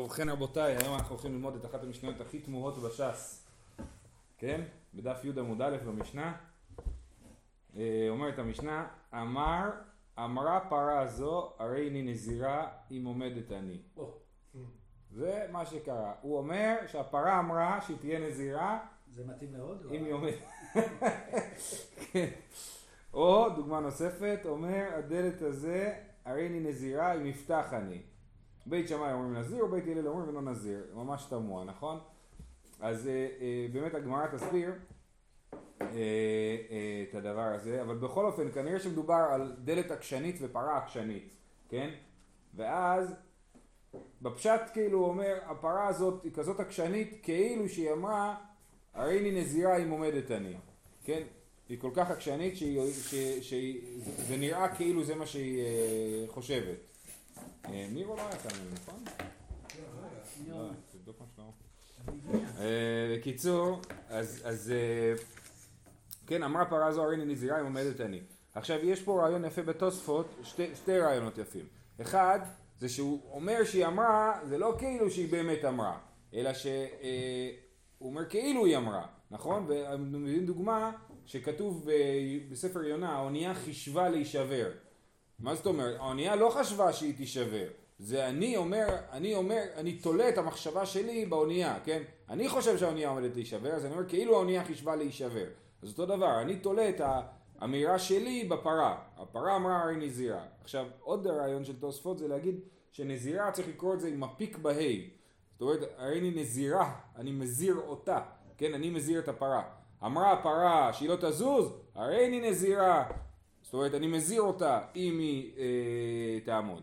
ובכן רבותיי, היום אנחנו הולכים ללמוד את אחת המשניות הכי תמוהות בש"ס, כן? בדף י' עמוד א' במשנה. אה, אומרת המשנה, אמר, אמרה פרה זו, הרי אני נזירה אם עומדת אני. זה מה שקרה. הוא אומר שהפרה אמרה שהיא תהיה נזירה זה מתאים מאוד? אם היא עומדת. כן. או, דוגמה נוספת, אומר הדלת הזה, הרי אני נזירה אם יפתח אני. בית שמאי אומרים נזיר ובית הלל אומרים אינו נזיר, ממש תמוה, נכון? אז אה, אה, באמת הגמרא תסביר אה, אה, את הדבר הזה, אבל בכל אופן כנראה שמדובר על דלת עקשנית ופרה עקשנית, כן? ואז בפשט כאילו אומר הפרה הזאת היא כזאת עקשנית כאילו שהיא אמרה הרי אני נזירה אם עומדת אני, כן? היא כל כך עקשנית שזה נראה כאילו זה מה שהיא אה, חושבת. אה, מירו לא היה כאן, נכון? תבדוק מה שלמה. אה, בקיצור, אז אה, כן, אמרה פרה זו הרי נזירה אם עומדת אני. עכשיו יש פה רעיון יפה בתוספות, שתי, רעיונות יפים. אחד, זה שהוא אומר שהיא אמרה, זה לא כאילו שהיא באמת אמרה, אלא שהוא אומר כאילו היא אמרה, נכון? ומביאים דוגמה שכתוב בספר יונה, האונייה חישבה להישבר. מה זאת אומרת? האונייה לא חשבה שהיא תישבר. זה אני אומר, אני אומר, אני תולה את המחשבה שלי באונייה, כן? אני חושב שהאונייה עומדת להישבר, אז אני אומר כאילו האונייה חישבה להישבר. אז אותו דבר, אני תולה את האמירה שלי בפרה. הפרה אמרה הרי נזירה. עכשיו, עוד רעיון של תוספות זה להגיד שנזירה צריך לקרוא את זה עם הפיק בה'. זאת אומרת, הרי אני נזירה, אני מזיר אותה, כן? אני מזיר את הפרה. אמרה הפרה שהיא לא תזוז, הרי אני נזירה. זאת אומרת, אני מזיר אותה אם היא אה, תעמוד,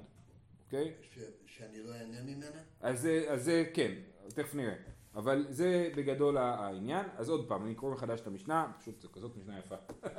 אוקיי? ש, שאני לא אהנה ממנה? אז זה, אז זה כן, תכף נראה. אבל זה בגדול העניין. אז עוד פעם, אני קורא מחדש את המשנה, פשוט זו כזאת משנה יפה.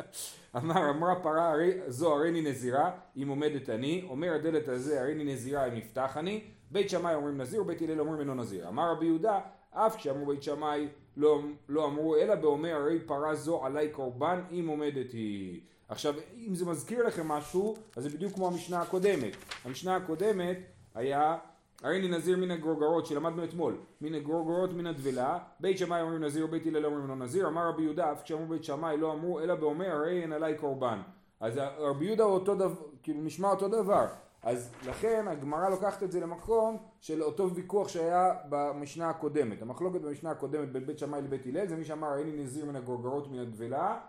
אמר, אמרה פרה, הרי, זו הרי אני נזירה, אם עומדת אני, אומר הדלת הזה, הרי אני נזירה, אם יפתח אני, בית שמאי אומרים נזיר, ובית הלל אומרים אינו נזיר. אמר רבי יהודה, אף כשאמרו בית שמאי לא, לא אמרו, אלא באומר הרי פרה זו עלי קורבן, אם עומדת היא. עכשיו, אם זה מזכיר לכם משהו, אז זה בדיוק כמו המשנה הקודמת. המשנה הקודמת היה, הרי אני נזיר מן הגרוגרות שלמדנו אתמול, מן הגרוגרות מן הדבלה, בית שמאי אומרים נזיר ובית הלל אומרים לא נזיר, אמר רבי יהודה, אף כשאמרו בית שמאי לא אמרו, אלא באומר הרי אין עליי קורבן. אז רבי יהודה הוא אותו דבר, כאילו נשמע אותו דבר. אז לכן הגמרא לוקחת את זה למקום של אותו ויכוח שהיה במשנה הקודמת. המחלוקת במשנה הקודמת בין בית שמאי לבית הלל זה מי שאמר אני נזיר מן הגרוגרות מן הדבלה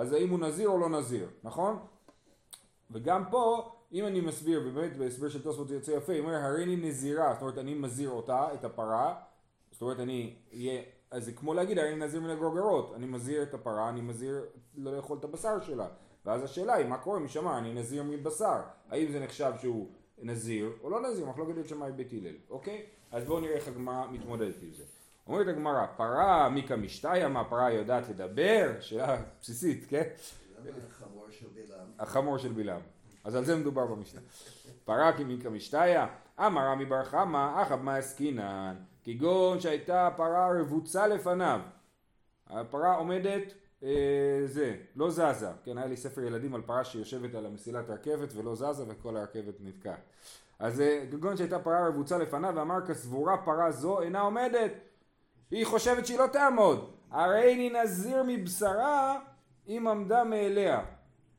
אז האם הוא נזיר או לא נזיר, נכון? וגם פה, אם אני מסביר, באמת בהסבר של תוספות יוצא יפה, אומר הרי אני נזירה, זאת אומרת אני מזיר אותה, את הפרה, זאת אומרת אני אהיה, אז זה כמו להגיד הרי אני נזיר מן הגרוגרות, אני מזיר את הפרה, אני מזיר לא לאכול את הבשר שלה, ואז השאלה היא מה קורה מי שאמר אני נזיר מבשר, האם זה נחשב שהוא נזיר או לא נזיר, מחלוקת את שמאי בית הלל, אוקיי? אז בואו נראה איך הגמרא מתמודדת עם זה. אומרת הגמרא, פרה מיקה משתיה, מה פרה יודעת לדבר? שאלה בסיסית, כן? החמור של בלעם? החמור של בלעם. אז על זה מדובר במשנה. פרה כמיקה משתיה, אמר רמי בר חמא, אחא מה עסקינן, כגון שהייתה פרה רבוצה לפניו. הפרה עומדת, אה, זה, לא זזה. כן, היה לי ספר ילדים על פרה שיושבת על המסילת הרכבת ולא זזה וכל הרכבת נתקעה. אז כגון שהייתה פרה רבוצה לפניו ואמר כסבורה פרה זו אינה עומדת היא חושבת שהיא לא תעמוד. הרי אני נזיר מבשרה אם עמדה מאליה.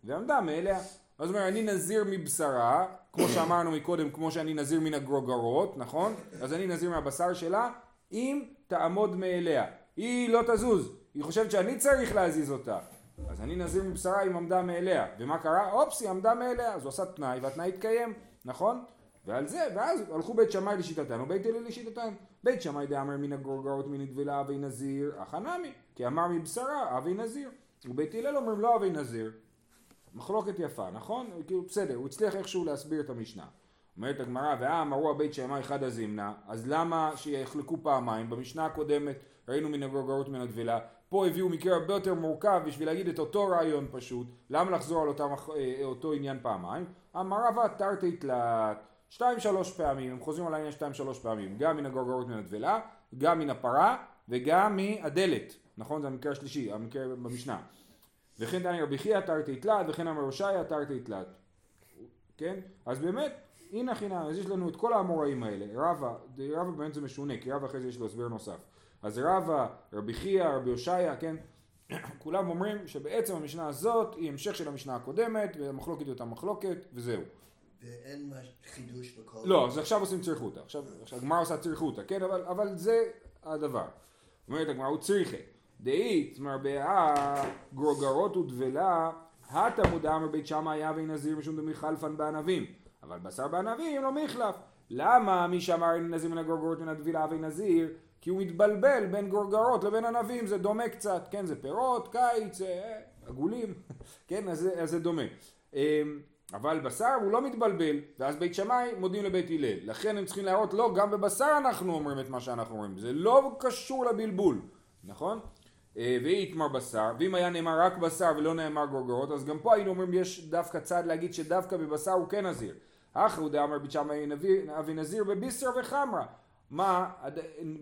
ועמדה מאליה. אז אומר, אני נזיר מבשרה, כמו שאמרנו מקודם, כמו שאני נזיר מן הגרוגרות, נכון? אז אני נזיר מהבשר שלה, אם תעמוד מאליה. היא לא תזוז, היא חושבת שאני צריך להזיז אותה. אז אני נזיר מבשרה אם עמדה מאליה. ומה קרה? אופס, היא עמדה מאליה. אז הוא עשה תנאי, והתנאי התקיים, נכון? ועל זה, ואז הלכו בית שמאי לשיטתנו, בית הלל לשיטתנו. בית שמאי דאמר מן הגורגרות מן נטבלה אבי נזיר, אך הנמי, כי אמר מבשרה אבי נזיר. ובית הלל אומרים לא אבי נזיר. מחלוקת יפה, נכון? כאילו בסדר, הוא הצליח איכשהו להסביר את המשנה. אומרת הגמרא, והאמרו הבית שמאי חד הזימנה, אז למה שיחלקו פעמיים? במשנה הקודמת ראינו מן הגורגרות מן הדבלה, פה הביאו מקרה הרבה יותר מורכב בשביל להגיד את אותו רעיון פשוט, למה לחזור על אותם, אותו עניין פעמיים? אמר רבא תרתי תלת שתיים שלוש פעמים, הם חוזרים על העניין שתיים שלוש פעמים, גם מן הגורגרות מן הדבלה, גם מן הפרה וגם מהדלת, נכון? זה המקרה השלישי, המקרה במשנה. וכן דני רבי חייא תרתי תלת וכן אמר הושעיה תרתי תלת. כן? אז באמת, הנה חינם, אז יש לנו את כל האמוראים האלה, רבא, רבא באמת זה משונה, כי רבא אחרי זה יש לו הסבר נוסף. אז רבא, רבי חייא, רבי הושעיה, כן? כולם אומרים שבעצם המשנה הזאת היא המשך של המשנה הקודמת, והמחלוקת היא אותה מחלוקת, וזהו. ואין חידוש בכל... לא, אז עכשיו עושים צריכותא, עכשיו הגמרא עושה צריכותא, כן, אבל, אבל זה הדבר. אומרת הגמרא הוא צריכה. דאית מרבה גרוגרות ודבלה, התמוד אמר בית שמאי היה נזיר משום דמיכלפן בענבים, אבל בשר בענבים לא מחלף. למה מי שאמר אין נזיר מן הגרוגרות מן הדבילה הווי נזיר? כי הוא מתבלבל בין גרוגרות לבין ענבים, זה דומה קצת, כן, זה פירות, קיץ, אה, עגולים, כן, אז, אז זה דומה. אמ, אבל בשר הוא לא מתבלבל, ואז בית שמאי מודים לבית הלל. לכן הם צריכים להראות, לא, גם בבשר אנחנו אומרים את מה שאנחנו אומרים. זה לא קשור לבלבול, נכון? אה, ואיתמר בשר, ואם היה נאמר רק בשר ולא נאמר גורגרות, אז גם פה היינו אומרים יש דווקא צד להגיד שדווקא בבשר הוא כן נזיר. אחו דאמר בית שמאי אבי נזיר בביסר וחמרה. מה,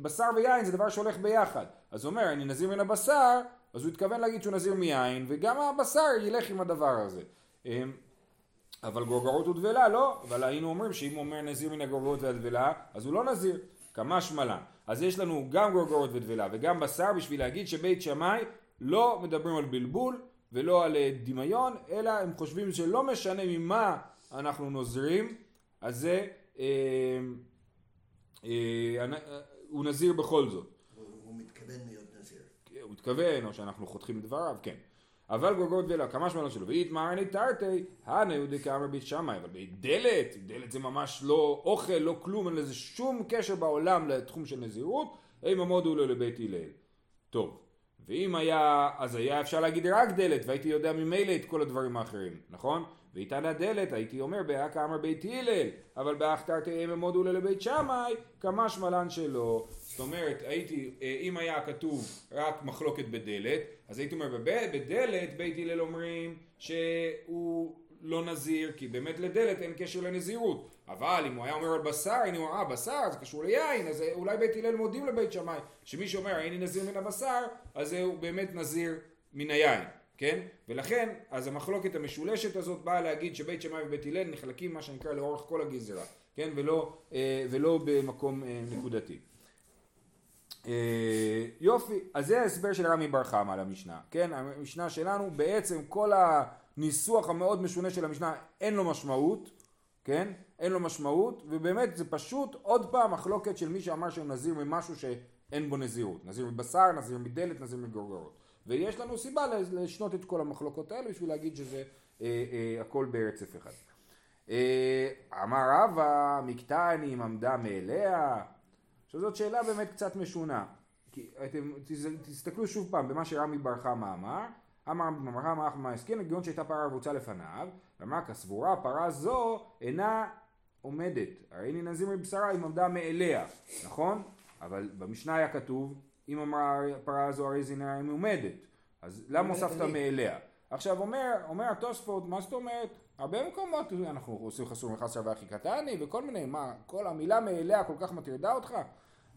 בשר ויין זה דבר שהולך ביחד. אז הוא אומר, אני נזיר מן הבשר, אז הוא התכוון להגיד שהוא נזיר מיין, וגם הבשר ילך עם הדבר הזה. אבל גורגרות ודבלה לא, אבל היינו אומרים שאם הוא אומר נזיר מן הגורגרות והדבלה, אז הוא לא נזיר, כמה שמלן. אז יש לנו גם גורגרות ודבלה וגם בשר בשביל להגיד שבית שמאי לא מדברים על בלבול ולא על אה, דמיון, אלא הם חושבים שלא משנה ממה אנחנו נוזרים, אז זה, אה, אה, אה, הוא נזיר בכל זאת. הוא הוא מתכוון להיות נזיר. הוא מתכוון, או שאנחנו חותכים את דבריו, כן. אבל גורגות ואלה, כמה שמלות שלו, ואיתמר אני תרתי, הנה יהודי כאמר בית שמאי, אבל בדלת, דלת זה ממש לא אוכל, לא כלום, אין לזה שום קשר בעולם לתחום של נזירות, אם עמודו לו לבית הלל. טוב, ואם היה, אז היה אפשר להגיד רק דלת, והייתי יודע ממילא את כל הדברים האחרים, נכון? ואיתנה דלת, הייתי אומר באק אמר בית הלל, אבל באך תרתי אם עמודו לו לבית שמאי, כמה שמלן שלו. זאת אומרת, הייתי, אה, אם היה כתוב רק מחלוקת בדלת, אז הייתי אומר, בדלת בית הלל אומרים שהוא לא נזיר, כי באמת לדלת אין קשר לנזירות. אבל אם הוא היה אומר על בשר, היינו אומר, אה, בשר, זה קשור ליין, אז אה, אולי בית הלל מודים לבית שמאי, שמי שאומר, איני נזיר מן הבשר, אז הוא באמת נזיר מן היין. כן? ולכן, אז המחלוקת המשולשת הזאת באה להגיד שבית שמאי ובית הלל נחלקים מה שנקרא לאורך כל הגזרה, כן? ולא, אה, ולא במקום אה, נקודתי. אה, יופי, אז זה ההסבר של רמי בר חמא על המשנה, כן? המשנה שלנו, בעצם כל הניסוח המאוד משונה של המשנה אין לו משמעות, כן? אין לו משמעות, ובאמת זה פשוט עוד פעם מחלוקת של מי שאמר שהוא נזיר ממשהו שאין בו נזירות. נזיר מבשר, נזיר מדלת, נזיר מגורגרות. ויש לנו סיבה לשנות את כל המחלוקות האלה בשביל להגיד שזה אה, אה, הכל ברצף אחד. אה, אמר רבא, מקטעני אם עמדה מאליה. עכשיו זאת שאלה באמת קצת משונה. כי אתם תס- תסתכלו שוב פעם במה שרמי בר חמא אמר. אמר בר חמא אחמא הסכין הגיון שהייתה פרה רבוצה לפניו. ואמר כסבורה פרה זו אינה עומדת. הרי הנה נזיר מבשרה אם עמדה מאליה. נכון? אבל במשנה היה כתוב אם אמרה הפרה הזו הרי זה נראה אם עומדת. אז למה הוספת. מאליה? עכשיו אומר, אומר התוספות, מה זאת אומרת? הרבה מקומות אנחנו עושים חסור מחסר ואחי קטני וכל מיני, מה, כל המילה מאליה כל כך מטרידה אותך?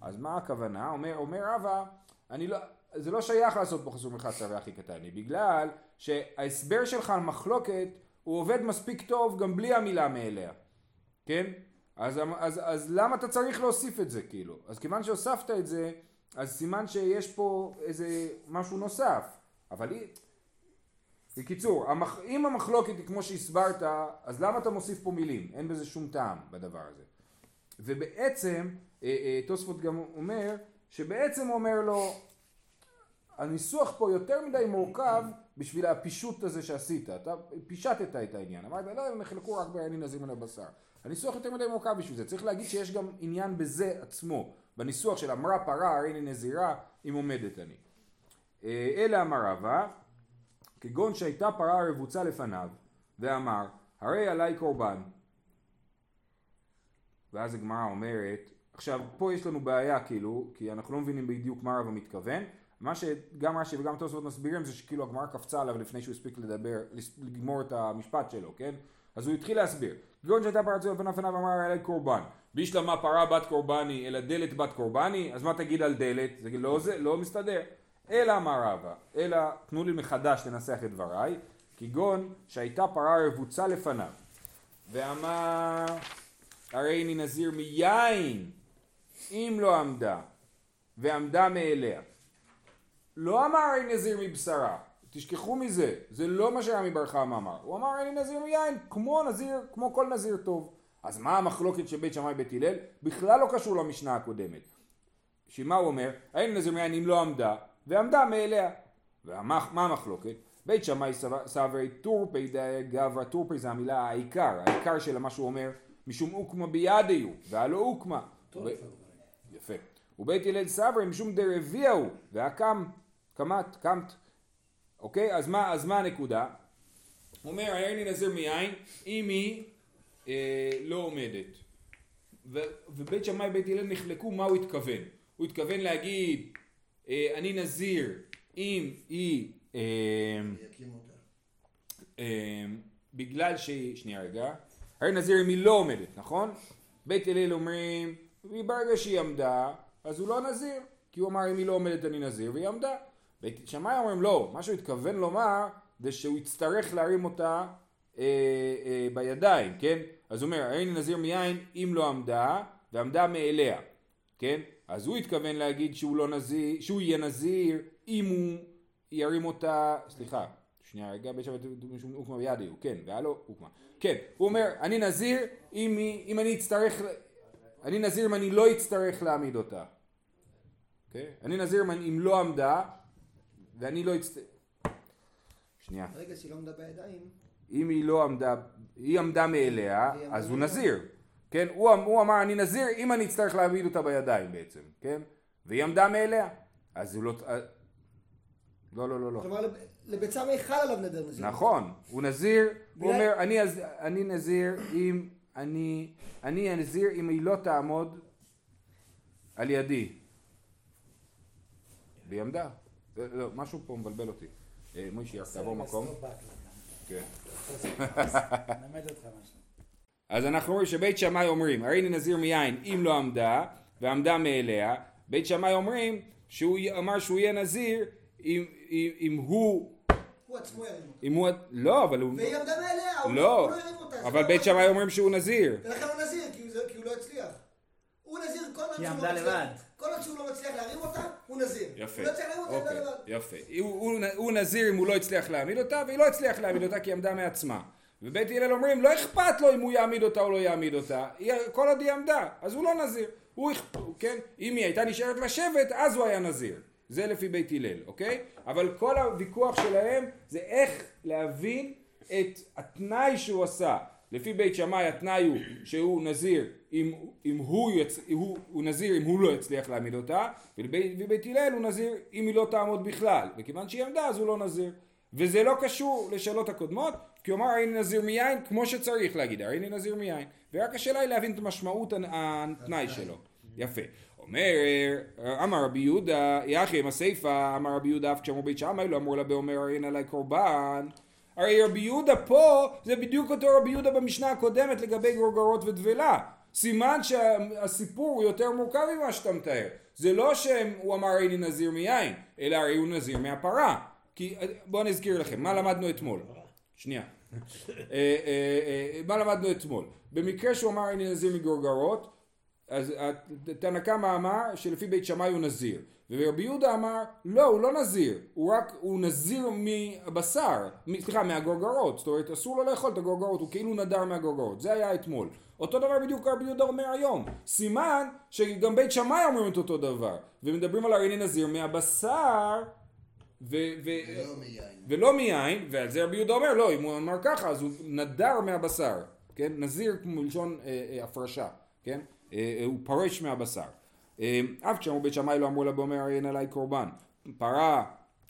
אז מה הכוונה? אומר, אומר רבא, אני לא, זה לא שייך לעשות פה חסור מחסר ואחי קטני, בגלל שההסבר שלך על מחלוקת הוא עובד מספיק טוב גם בלי המילה מאליה, כן? אז, אז, אז למה אתה צריך להוסיף את זה כאילו? אז כיוון שהוספת את זה, אז סימן שיש פה איזה משהו נוסף, אבל היא... בקיצור, המח... אם המחלוקת היא כמו שהסברת, אז למה אתה מוסיף פה מילים? אין בזה שום טעם בדבר הזה. ובעצם, אה, אה, תוספות גם אומר, שבעצם הוא אומר לו, הניסוח פה יותר מדי מורכב בשביל הפישוט הזה שעשית. אתה פישטת את העניין. אמרת, לא, הם נחלקו רק בעניינים נזיר מן הבשר. הניסוח יותר מדי מורכב בשביל זה. צריך להגיד שיש גם עניין בזה עצמו. בניסוח של אמרה פרה, הרי אני נזירה, אם עומדת אני. אה, אלא אמר רבא, כגון שהייתה פרה רבוצה לפניו, ואמר, הרי עליי קורבן. ואז הגמרא אומרת, עכשיו פה יש לנו בעיה כאילו, כי אנחנו לא מבינים בדיוק מה רבא מתכוון, מה שגם רש"י וגם תוספות מסבירים זה שכאילו הגמרא קפצה עליו לפני שהוא הספיק לדבר, לגמור את המשפט שלו, כן? אז הוא התחיל להסביר. כגון שהייתה פרה רבוצה לפניו ואמר עליי קורבן. בישלמה פרה בת קורבני, אלא דלת בת קורבני, אז מה תגיד על דלת? זה לא, זה לא מסתדר. אלא אמר רבא, אלא תנו לי מחדש לנסח את דבריי, כגון שהייתה פרה רבוצה לפניו, ואמר, הרי אני נזיר מיין אם לא עמדה ועמדה מאליה. לא אמר הרי נזיר מבשרה, תשכחו מזה, זה לא מה שרמי בר חמא אמר, הוא אמר הרי נזיר מיין כמו נזיר, כמו כל נזיר טוב. אז מה המחלוקת של בית שמאי בית הלל? בכלל לא קשור למשנה הקודמת. שמה הוא אומר? הרי נזיר מיין אם לא עמדה ועמדה מאליה. ומה המחלוקת? בית שמאי סברי טורפי גברא, טורפי זה המילה העיקר, העיקר של מה שהוא אומר, משום אוקמה בידיו, והלא אוקמה. יפה. ובית הלל סברי משום דרביהו, והקם, קמת, קמת. אוקיי? אז מה, אז מה הנקודה? הוא אומר, היה לי נזיר מיין, אם היא אה, לא עומדת. ו, ובית שמאי ובית הלל נחלקו מה הוא התכוון. הוא התכוון להגיד, אה, אני נזיר אם היא אמ, אמ, בגלל שהיא, שנייה רגע, הרי נזיר אם היא לא עומדת, נכון? בית הלל אומרים, ברגע שהיא עמדה, אז הוא לא נזיר, כי הוא אמר אם היא לא עומדת אני נזיר, והיא עמדה. בית שמאי אומרים לא, מה שהוא התכוון לומר זה שהוא יצטרך להרים אותה אה, אה, בידיים, כן? אז הוא אומר, הרי נזיר מיין אם לא עמדה, ועמדה מאליה, כן? אז הוא התכוון להגיד שהוא לא נזיר, שהוא יהיה נזיר אם הוא ירים אותה, סליחה, שנייה רגע, בית שבת אוקמה בידי, הוא כן, והיה לו אוקמה. כן, הוא אומר, אני נזיר אם, אם אני אצטרך, אני נזיר אם אני לא אצטרך להעמיד אותה. Okay? אוקיי? אני נזיר אם לא עמדה, ואני לא אצטרך... שנייה. רגע שהיא לא עמדה בידיים. אם היא לא עמדה, היא עמדה מאליה, אז הוא נזיר. כן, הוא, הוא אמר אני נזיר אם אני אצטרך להעמיד אותה בידיים בעצם, כן? והיא עמדה מאליה. אז הוא לא... לא, לא, לא, לא. כלומר, לבית סמי חל עליו נדר נזיר. נכון, הוא נזיר, הוא אומר, אני, אני נזיר אם, אני, אני הנזיר אם היא לא תעמוד על ידי. והיא עמדה. לא, משהו פה מבלבל אותי. אה, מוישי, אז תעבור מקום. כן. אז אנחנו רואים שבית שמאי אומרים, הרי נזיר מיין אם לא עמדה, ועמדה מאליה. בית שמאי אומרים שהוא אמר שהוא יהיה נזיר אם, אם, אם הוא... הוא עצמו ירים אותה. אם הוא... לא, אבל הוא... והיא עמדה מעליה, הוא לא, לא ירים אותה. אבל בית שמאי אומרים שהוא נזיר. ולכן הוא נזיר, כי הוא לא הצליח. הוא נזיר לא. כל עוד שהוא לא מצליח להרים אותה, הוא נזיר. יפה. הוא לא צריך אותה, אוקיי. יפה. הוא, הוא, הוא נזיר אם הוא לא הצליח להעמיד אותה, והיא לא הצליח להעמיד אותה כי היא עמדה מעצמה. ובית הלל אומרים, לא אכפת לו אם הוא יעמיד אותה או לא יעמיד אותה, כל עוד היא עמדה, אז הוא לא נזיר. הוא, כן? אם היא הייתה נשארת לשבת, אז הוא היה נזיר. זה לפי בית הלל, אוקיי? אבל כל הוויכוח שלהם זה איך להבין את התנאי שהוא עשה. לפי בית שמאי התנאי הוא שהוא נזיר אם, אם הוא, יצ... הוא, הוא נזיר אם הוא לא יצליח להעמיד אותה ובית הלל הוא נזיר אם היא לא תעמוד בכלל. וכיוון שהיא עמדה אז הוא לא נזיר. וזה לא קשור לשאלות הקודמות כי אמר הרי נזיר מיין כמו שצריך להגיד הרי נזיר מיין ורק השאלה היא להבין את משמעות התנאי שלו. יפה. אומר, אמר רבי יהודה, יחי עם הסיפא, אמר רבי יהודה אף כשאמרו בית שמאי לא אמרו לה באומר הרי אין עלי קורבן הרי רבי יהודה פה זה בדיוק אותו רבי יהודה במשנה הקודמת לגבי גורגרות ודבלה סימן שהסיפור הוא יותר מורכב ממה שאתה מתאר. זה לא שהוא אמר אני נזיר מיין אלא הרי הוא נזיר מהפרה כי בואו נזכיר לכם מה למדנו אתמול? שנייה. אה, אה, אה, מה למדנו אתמול? במקרה שהוא אמר אני נזיר מגורגרות אז תנא קמא אמר שלפי בית שמאי הוא נזיר. ורבי יהודה אמר לא הוא לא נזיר הוא רק הוא נזיר מבשר סליחה מהגורגרות זאת אומרת אסור לו לאכול את הגורגרות הוא כאילו נדר מהגורגרות. זה היה אתמול אותו דבר בדיוק רבי יהודה אומר היום סימן שגם בית שמאי אומרים את אותו דבר ומדברים על הריני נזיר מהבשר ו- ו- ולא מיין. ולא מיין ועל זה רבי יהודה אומר לא אם הוא אמר ככה אז הוא נדר מהבשר כן נזיר מלשון אה, אה, הפרשה כן אה, הוא פורש מהבשר. אה, אף כשאמרו בית שמאי לא אמרו לה באומר אין עליי קורבן. פרה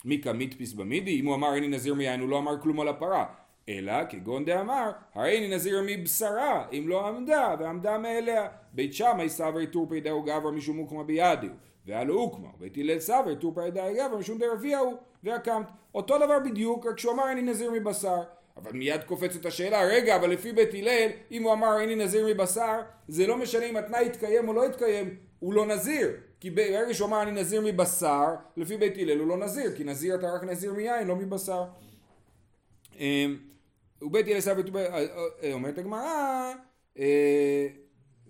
מיקה מיתפיס במידי, אם הוא אמר איני נזיר מיין הוא לא אמר כלום על הפרה. אלא כגון דאמר, הרי איני נזיר מבשרה, אם לא עמדה, ועמדה מאליה. בית שמאי סברי טורפי דאו גברא משום אוקמה בידיו, והלא אוקמה. בית הלל סברי טורפי דאו גברא משום דרביהו, והקמת. אותו דבר בדיוק, רק שהוא אמר איני נזיר מבשר. אבל מיד קופצת השאלה, רגע, אבל לפי בית הלל, אם הוא אמר איני נזיר מבשר, זה לא משנה אם התנאי יתקיים או לא יתקיים, הוא לא נזיר. כי ברגע שהוא אמר אני נזיר מבשר, לפי בית הלל הוא לא נזיר, כי נזיר אתה רק נזיר מיין, לא מבשר. ובית הלל סבא, אומרת הגמרא, אה,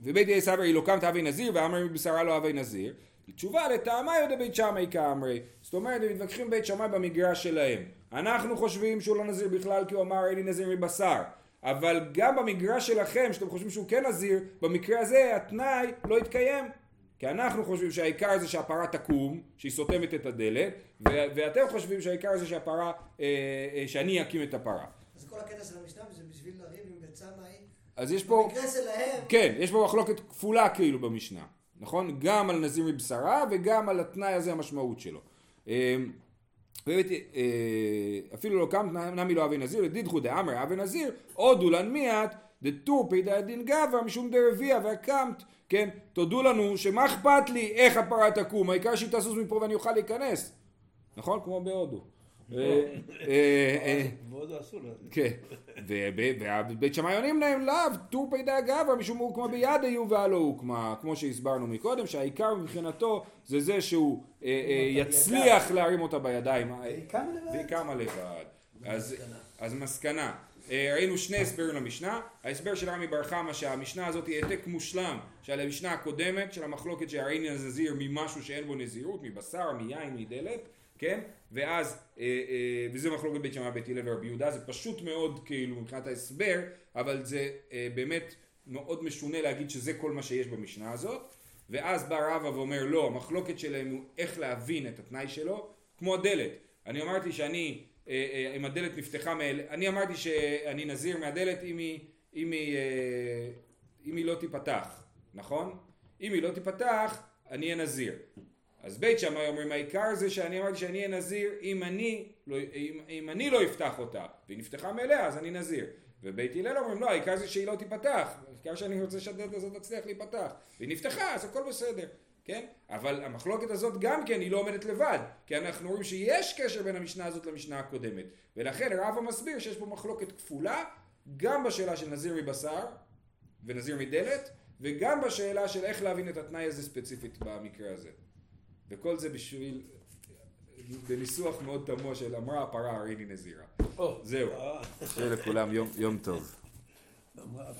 ובית יהיה סברי לא קמת אבי נזיר ואמרי מבשרה לא אבי נזיר. תשובה לטעמה יודע בית שמאי כאמרי. זאת אומרת, הם מתווכחים בית שמאי במגרש שלהם. אנחנו חושבים שהוא לא נזיר בכלל כי הוא אמר אין לי נזיר מבשר. אבל גם במגרש שלכם, שאתם חושבים שהוא כן נזיר, במקרה הזה התנאי לא יתקיים. כי אנחנו חושבים שהעיקר זה שהפרה תקום, שהיא סותמת את הדלת, ואתם חושבים שהעיקר זה שהפרה, אה, אה, שאני אקים את הפרה. אז כל הקטע של המשנה זה בשביל לריב עם בית שמאי. אז יש פה, במקרה שלהם, כן, יש פה מחלוקת כפולה כאילו במשנה, נכון? גם על נזיר מבשרה וגם על התנאי הזה המשמעות שלו. אה, באמת, אה, אפילו לא קם נמי לא אבי נזיר, לדידחו דאמר אבי נזיר, הודו לן מיעט, דטורפי דאדין גברא משום דרביע והקמת, כן? תודו לנו שמה אכפת לי איך הפרה תקום, העיקר שהיא תזוז מפה ואני אוכל להיכנס. נכון? כמו בהודו. ועוד אסור לזה. כן, ובית שמאי עונים להם לאו, תורפי דא גברא משום הוא כמו ביד היו והלא הוקמה, כמו שהסברנו מקודם, שהעיקר מבחינתו זה זה שהוא אה, אה, יצליח להרים אותה בידיים, והיא קמה לבד. אז, אז מסקנה, אה, ראינו שני הסברים למשנה, ההסבר של רמי בר חמא שהמשנה הזאת היא העתק מושלם של המשנה הקודמת של המחלוקת שהריני נזיר ממשהו שאין בו נזירות, מבשר, מיין, מדלת, כן? ואז, אה, אה, וזה מחלוקת בית שמאי בית הלל ורבי יהודה, זה פשוט מאוד כאילו מבחינת ההסבר, אבל זה אה, באמת מאוד משונה להגיד שזה כל מה שיש במשנה הזאת, ואז בא רבא ואומר לא, המחלוקת שלהם הוא איך להבין את התנאי שלו, כמו הדלת. אני אמרתי שאני, אה, אה, אם הדלת נפתחה מאל... אני אמרתי שאני נזיר מהדלת אם היא, אם היא, אה, אם היא לא תיפתח, נכון? אם היא לא תיפתח, אני אהיה נזיר. אז בית שמאי אומרים העיקר זה שאני אמרתי שאני אהיה נזיר אם אני לא, אם, אם אני לא אפתח אותה והיא נפתחה מאליה אז אני נזיר. ובית הלל אומרים לא העיקר זה שהיא לא תיפתח העיקר שאני רוצה שהדלת הזאת תצליח להיפתח. והיא נפתחה אז הכל בסדר כן? אבל המחלוקת הזאת גם כן היא לא עומדת לבד כי אנחנו רואים שיש קשר בין המשנה הזאת למשנה הקודמת. ולכן רבא מסביר שיש פה מחלוקת כפולה גם בשאלה של נזיר מבשר ונזיר מדלת וגם בשאלה של איך להבין את התנאי הזה ספציפית במקרה הזה וכל זה בשביל, בניסוח מאוד תמוה של אמרה הפרה הריני נזירה. זהו. אה, שיהיה לכולם יום, טוב.